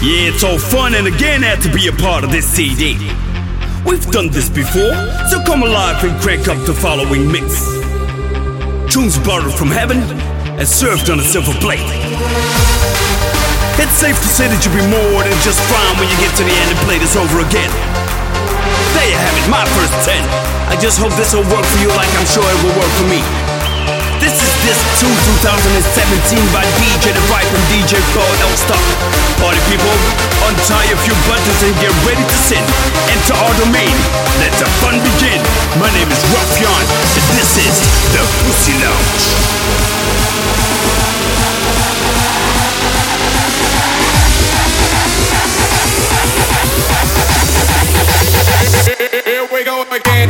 Yeah, it's all fun and again had to be a part of this CD. We've done this before, so come alive and crank up the following mix. Tunes borrowed from heaven and served on a silver plate. It's safe to say that you'll be more than just fine when you get to the end and play this over again. There you have it, my first 10. I just hope this will work for you like I'm sure it will work for me. This is Disc 2 2017 by DJ The Vibe and DJ Pro Don't Stop. Party people, untie a few buttons and get ready to sin. Enter our domain. Let the fun begin. My name is Ruffian, and this is the Pussy Lounge. Here we go again.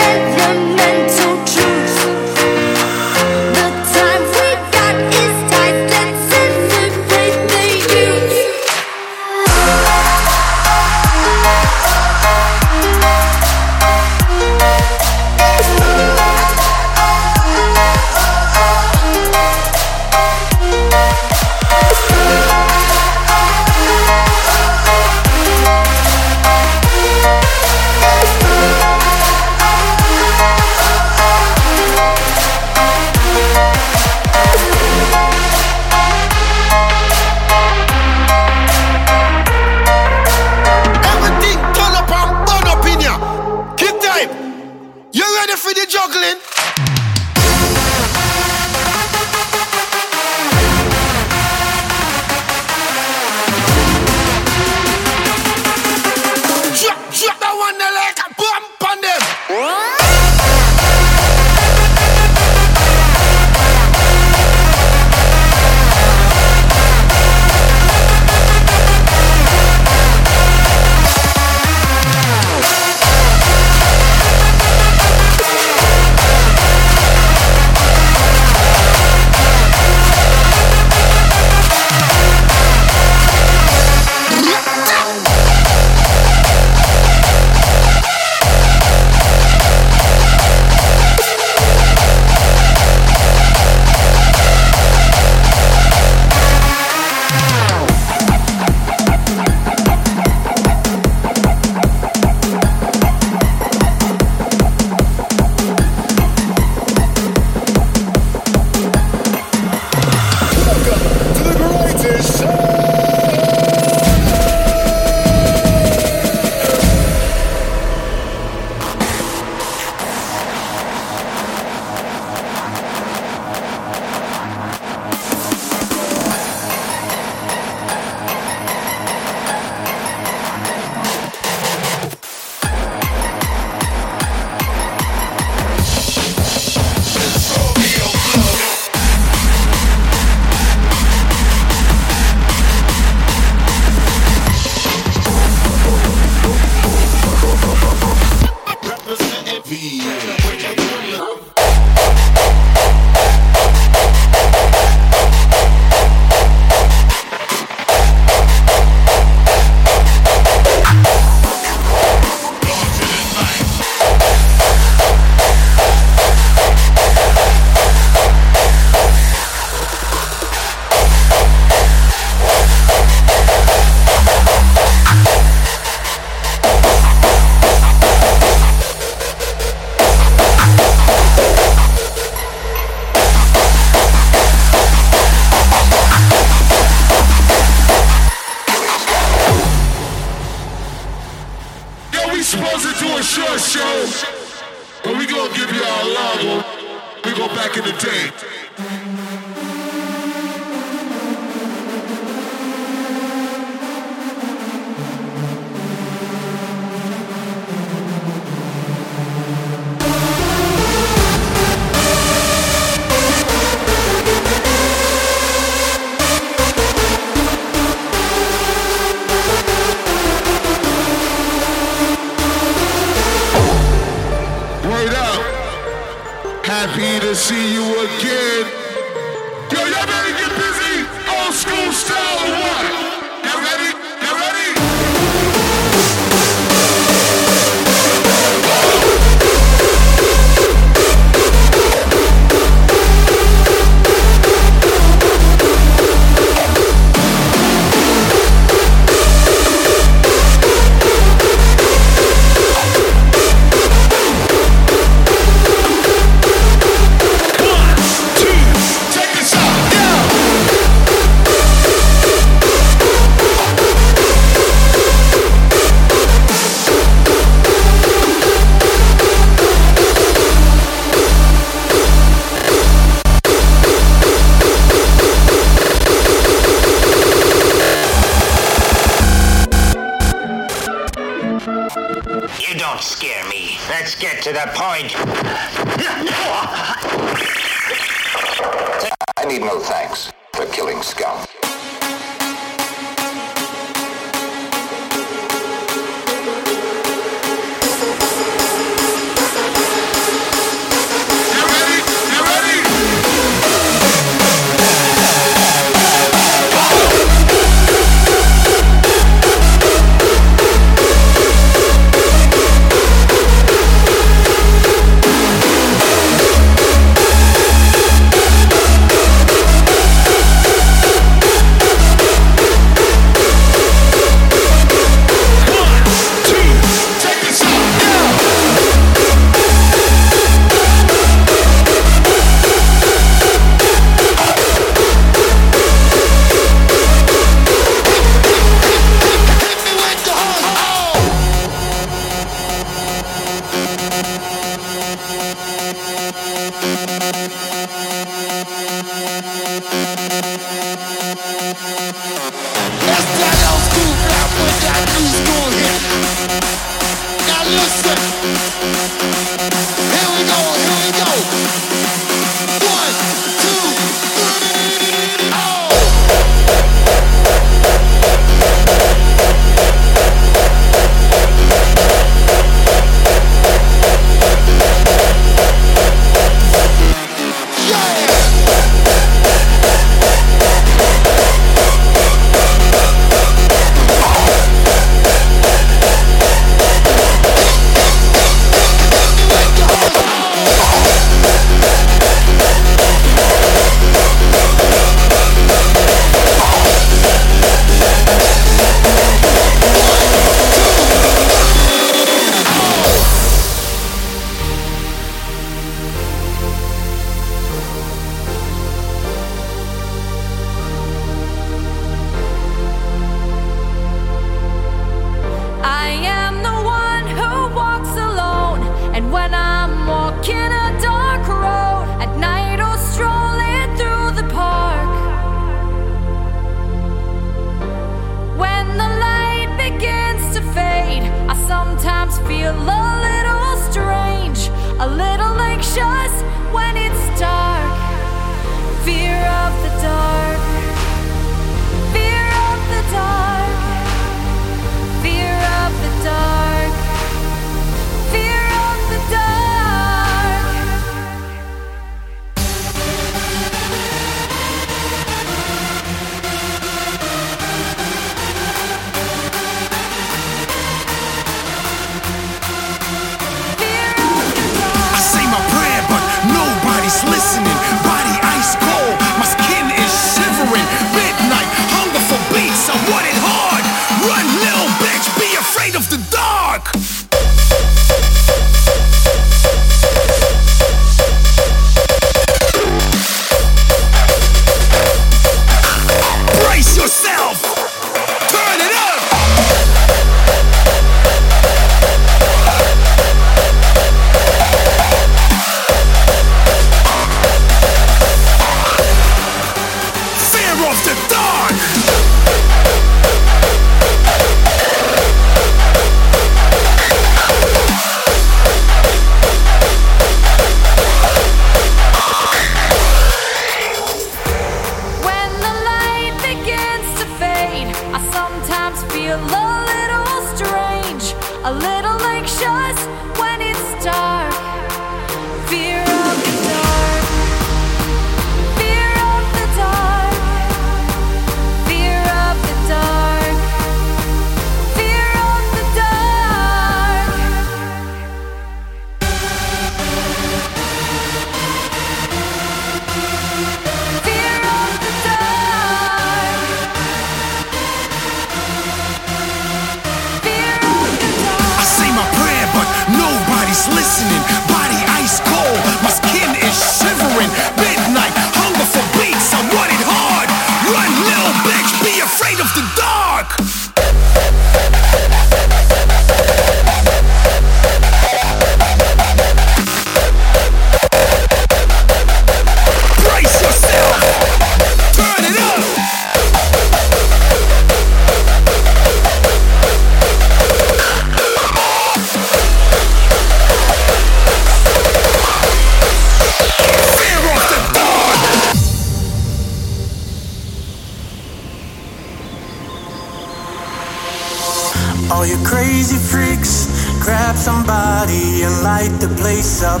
Crazy freaks, grab somebody and light the place up.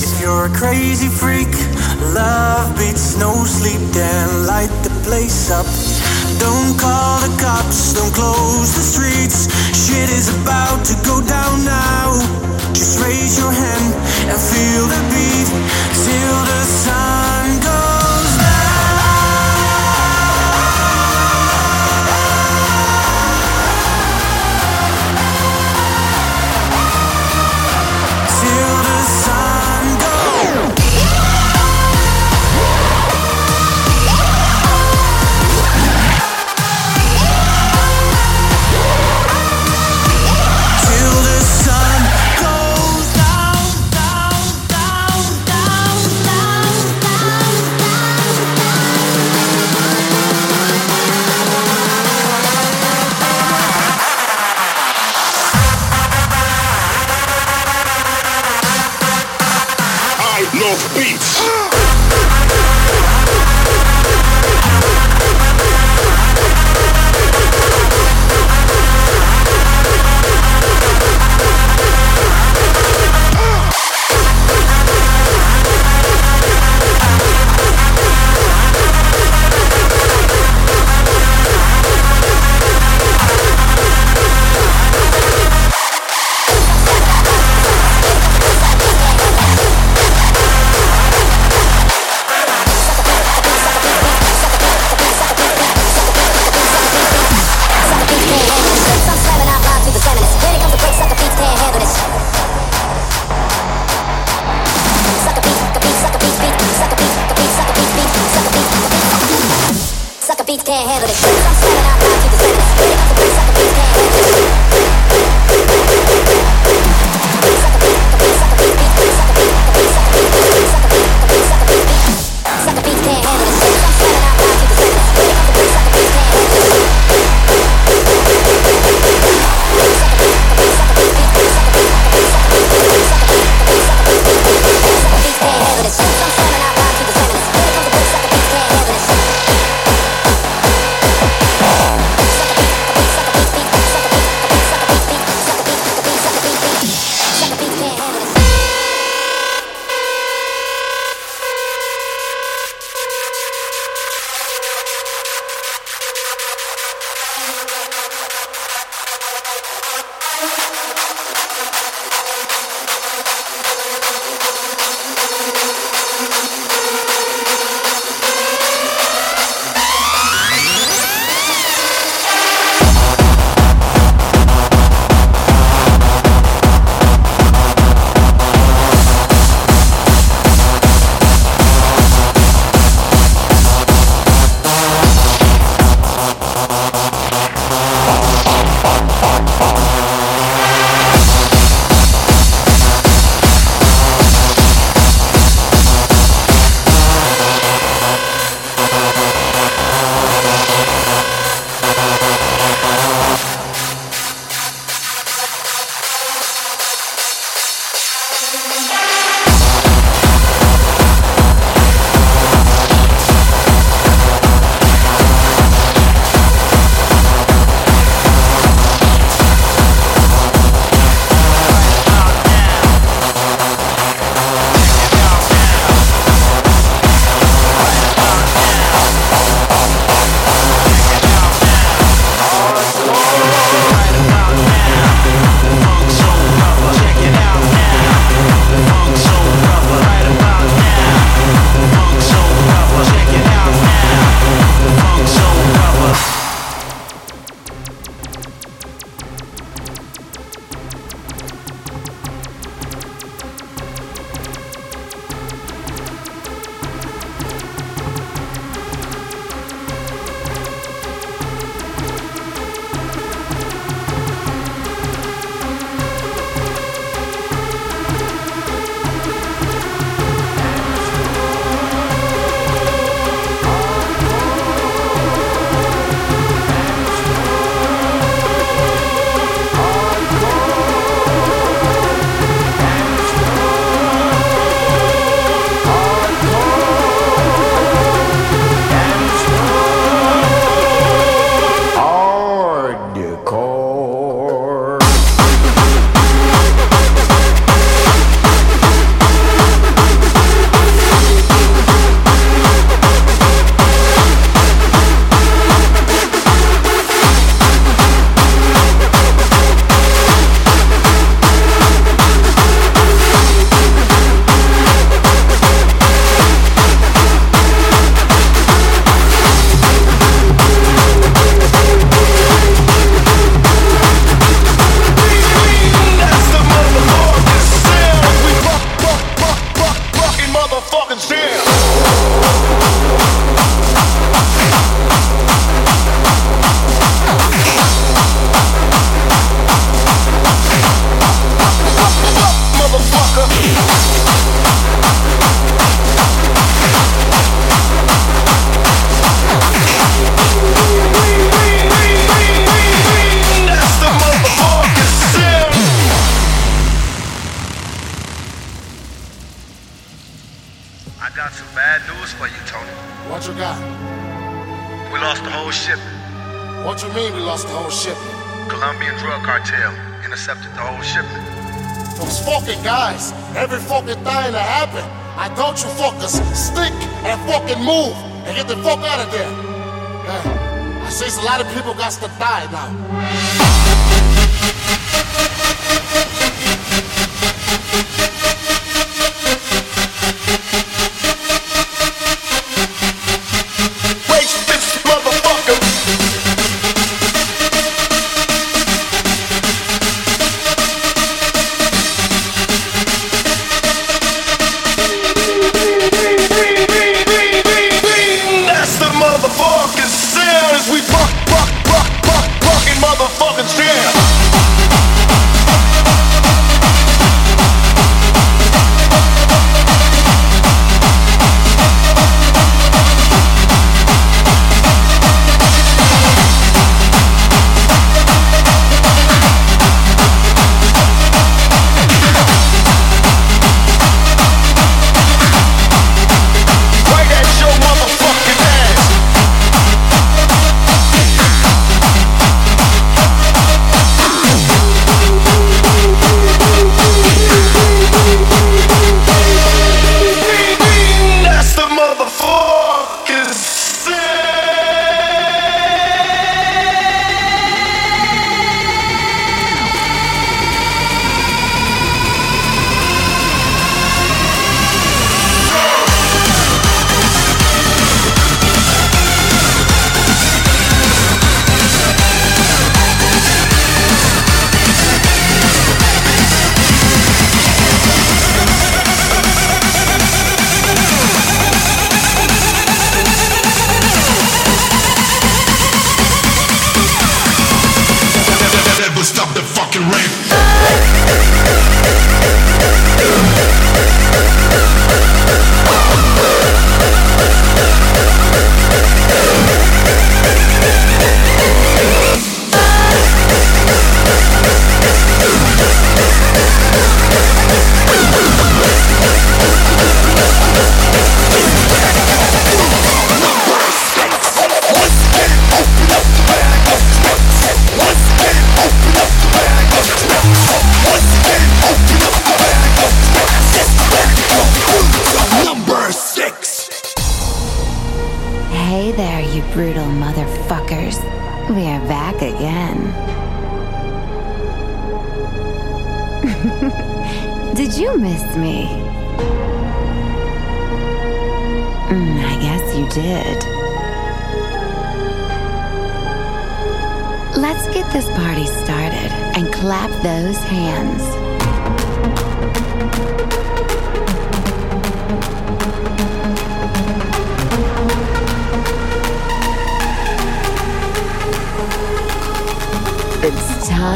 If you're a crazy freak, love beats no sleep, then light the place up. Don't call the cops, don't close the streets. Shit is about to go down now. Just raise your hand and feel the beat till the sun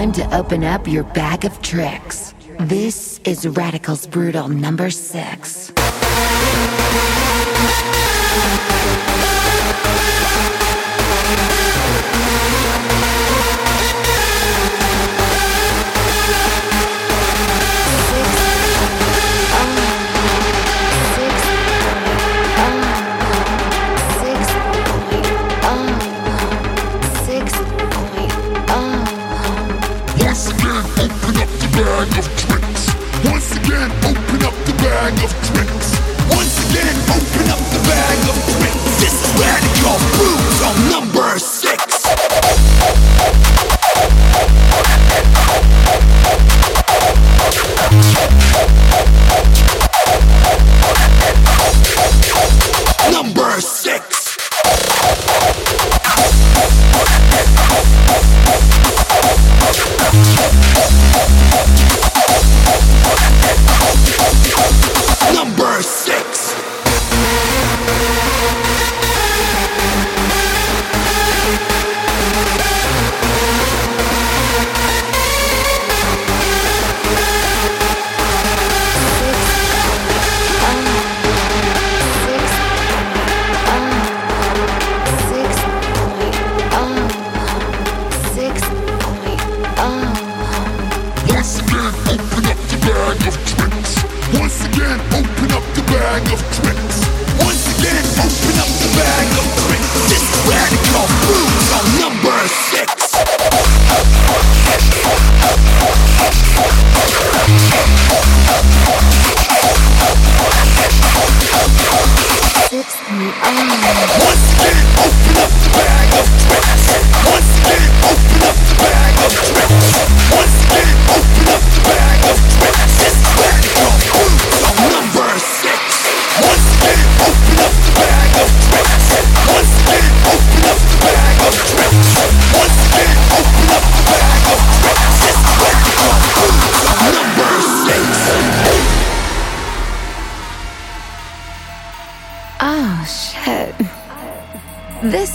time to open up your bag of tricks. This is Radical's Brutal number six. of tricks. Once again, open up the bag of tricks. This is where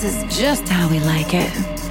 This is just how we like it.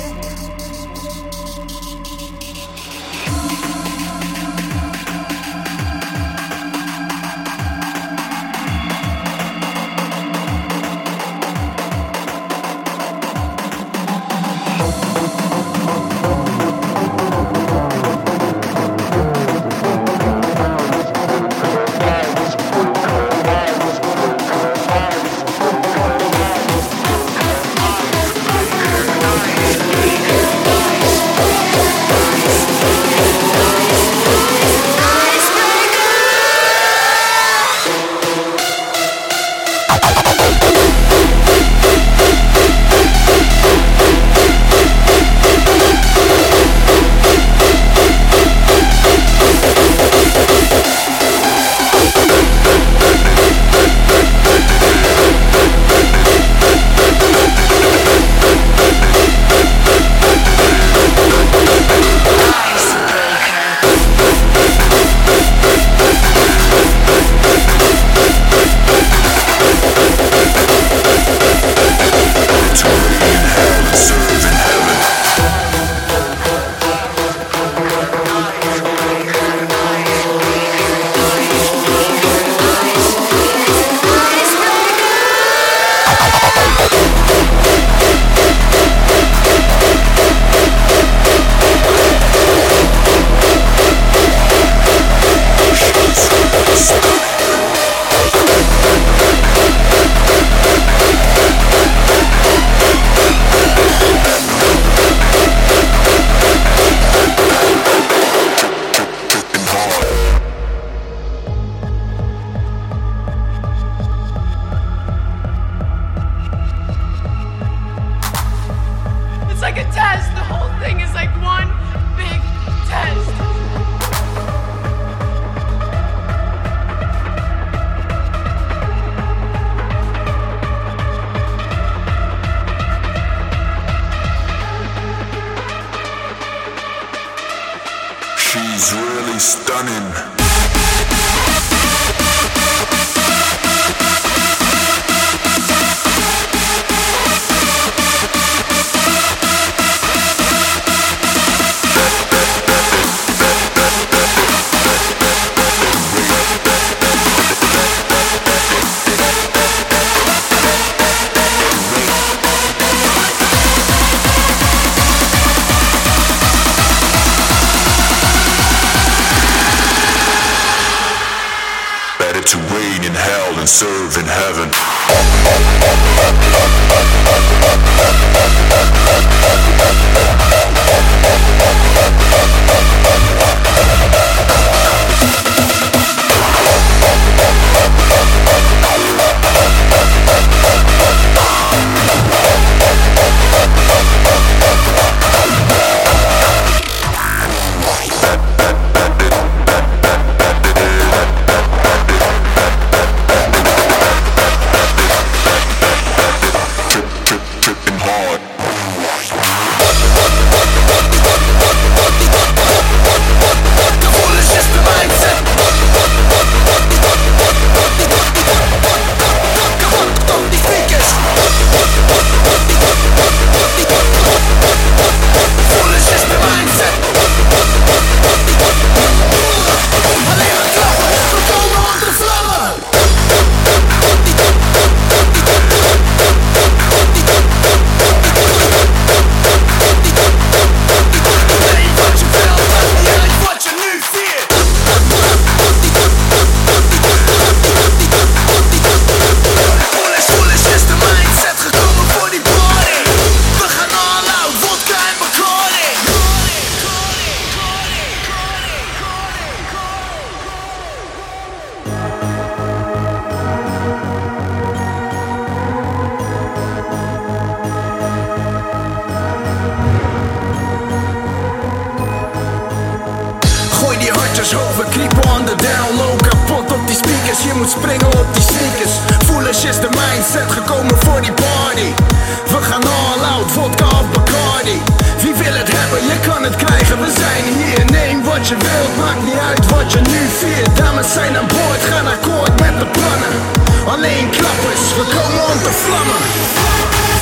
Die speakers, je moet springen op die sneakers. Foolish is de mindset, gekomen voor die party. We gaan all out, vodka of Bacardi. Wie wil het hebben, je kan het krijgen, we zijn hier. Neem wat je wilt, maakt niet uit wat je nu viert. Dames zijn aan boord, gaan akkoord met de plannen. Alleen klappers, we komen Vlammen!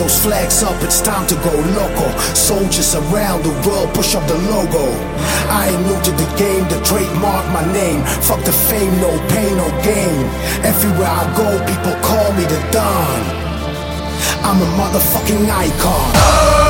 those flags up, it's time to go loco. Soldiers around the world, push up the logo. I ain't new to the game, the trademark my name. Fuck the fame, no pain, no gain. Everywhere I go, people call me the Don. I'm a motherfucking icon.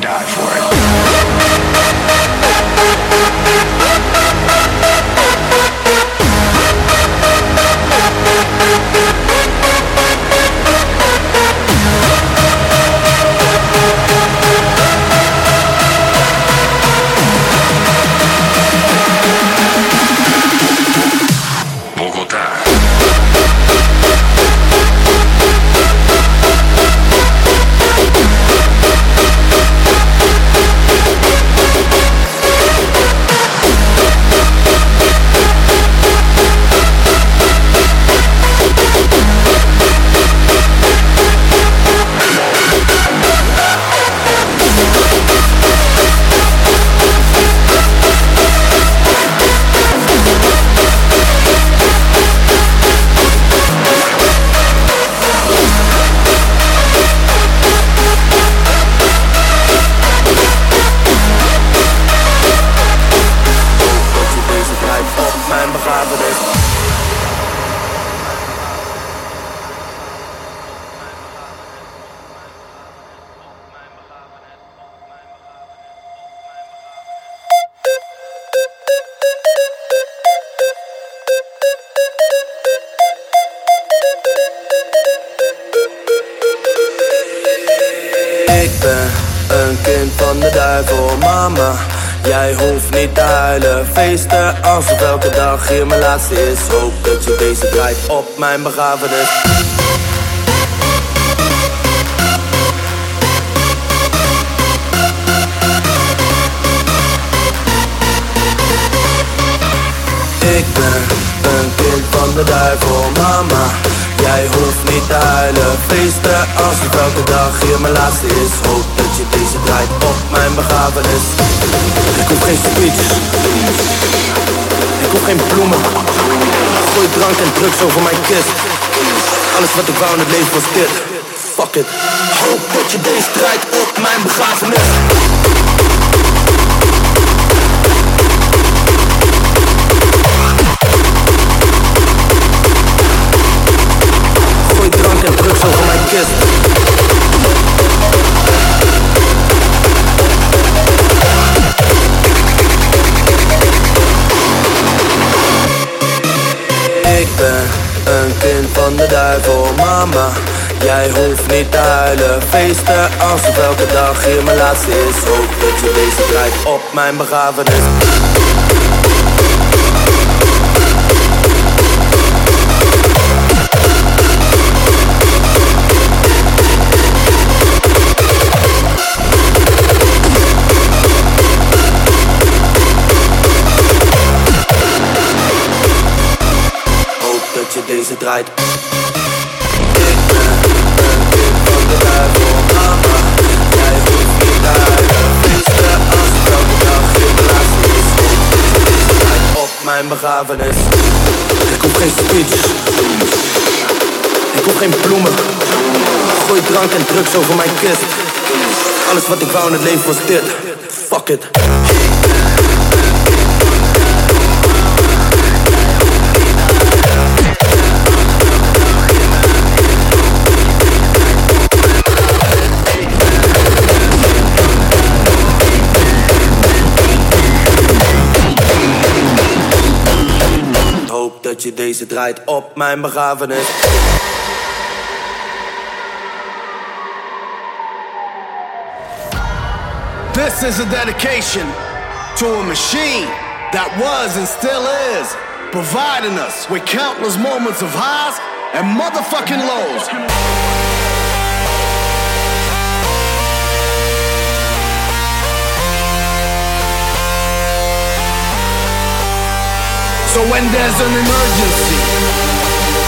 Die for op mijn begrafenis. Ik ben een kind van de duivel, mama. Jij hoeft niet te huilen, feesten alsof elke dag hier mijn laatste is. Hoop dat je deze draait op mijn begrafenis. Ik hoef geen speech, ik hoef geen bloemen. Gooi drank en drugs over mijn kist. Alles wat ik wou in het leven was dit. Fuck it. Hoop dat je deze draait op mijn begrafenis. Gooi drank en drugs over mijn kist. Van de duivel, mama. Jij hoeft niet te huilen, feesten alsof elke dag hier mijn laatste is. Hoop dat je deze draait op mijn begrafenis. Deze draait. Op mijn begrafenis. Ik hoef geen speech. Ik hoef geen bloemen. Gooi drank en drugs over mijn kist. Alles wat ik wou in het leven was dit. Fuck it. Deze draait op mijn begrafenis. This is a dedication to a machine that was and still is providing us with countless moments of highs and motherfucking lows. So when there's an emergency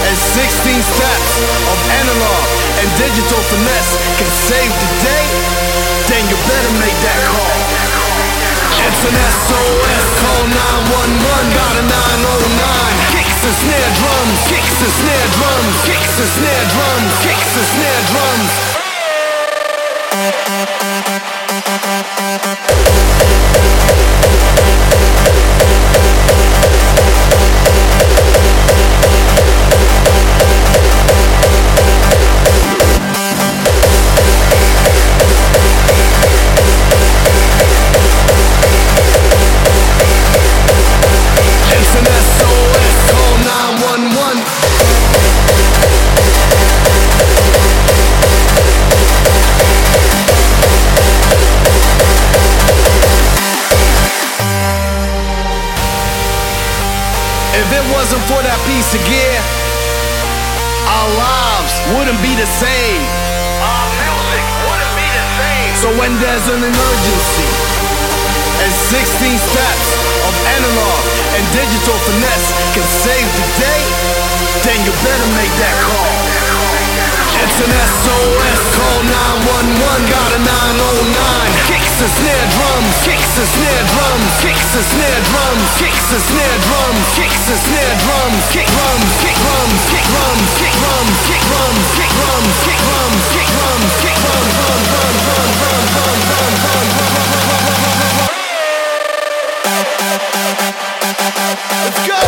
and 16 steps of analog and digital finesse can save the day, then you better make that call. It's an SOS call 911, got a 909. Kicks and snare drums, kicks and snare drums, kicks and snare drums, kicks and snare drums. when there's an emergency. And 16 steps of analog and digital finesse can save the day, then you better make that call. It's an SOS, call 911, got a 909 Kicks the snare drums, kicks the snare drums Kicks the snare drums, kicks the snare drums Kicks the snare drums, kick drums, kick drums Kick drums, kick drums, kick drums Kick drums, kick drums, kick drums Kick drums, run, run, run, run, run, run, run, run, run, run Let's go!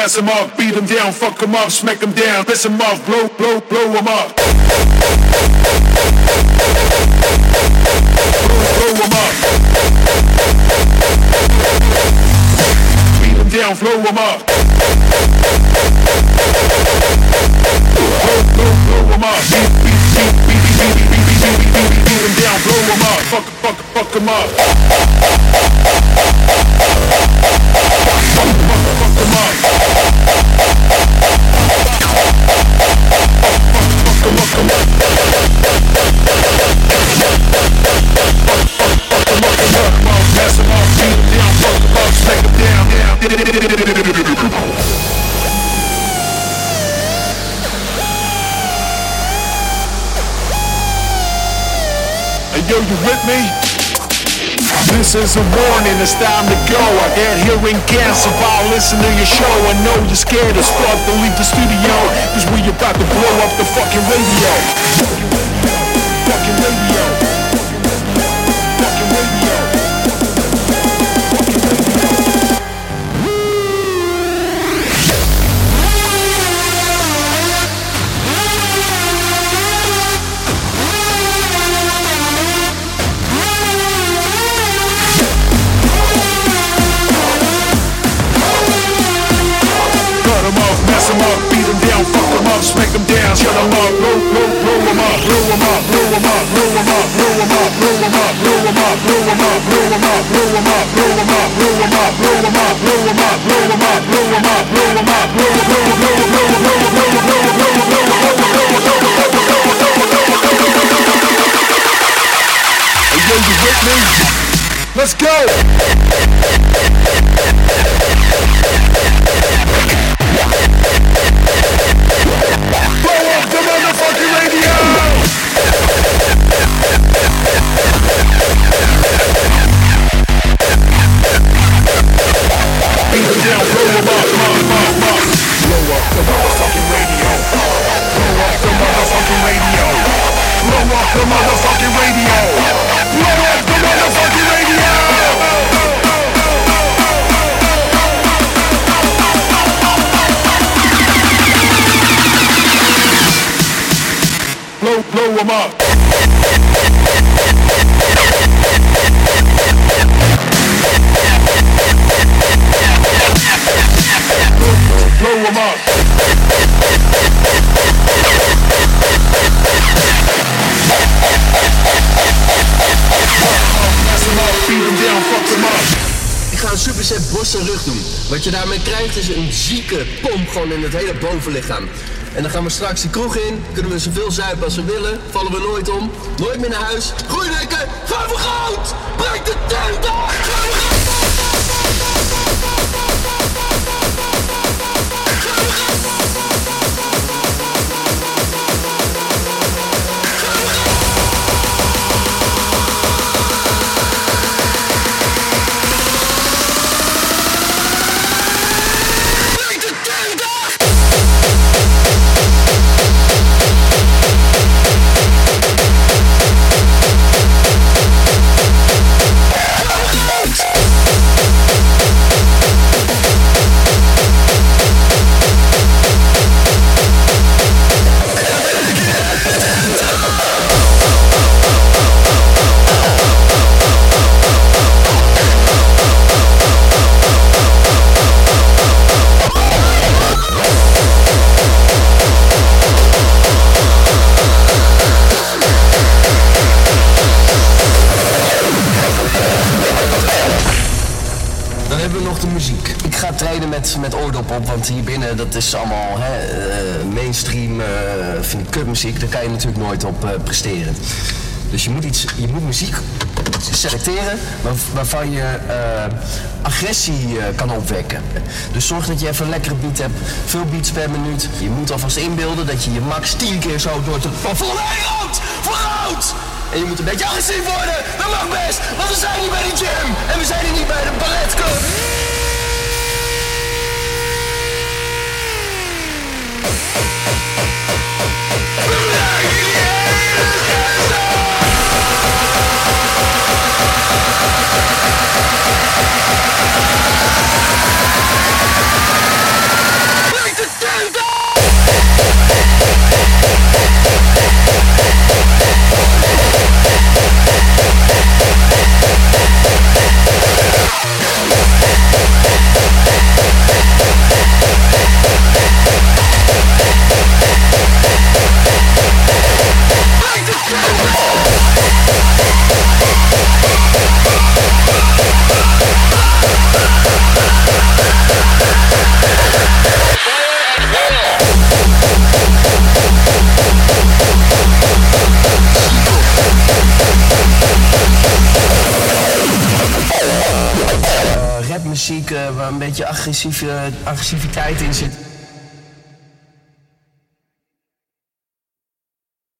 mess them up, beat them down, fuck them up, smack them down, piss them off, blow, blow, blow them up. Blow, them up. Beat them down, blow them up. it's time to go. I get here and cancel. I'll listen to your show. I know you're scared as fuck to leave the studio. Cause we about to blow up the fucking radio. Fucking radio. Fucking radio. En dan gaan we straks de kroeg in. Kunnen we zoveel zuipen als we willen. Vallen we nooit om. Nooit meer naar huis. Groeidekken. ga voor goud! Breek de tent is allemaal hè, eh, mainstream, eh vind ik kutmuziek. Daar kan je natuurlijk nooit op eh, presteren. Dus je moet, iets, je moet muziek selecteren waar- waarvan je eh, agressie eh, kan opwekken. Dus zorg dat je even een lekkere beat hebt, veel beats per minuut. Je moet alvast inbeelden dat je je max 10 keer zo door heen rookt. Vooruit! En je moet een beetje agressief worden. Dat mag best, want we zijn hier bij de gym. En we zijn hier niet bij de balletclub. Eh, agressiviteit in zit.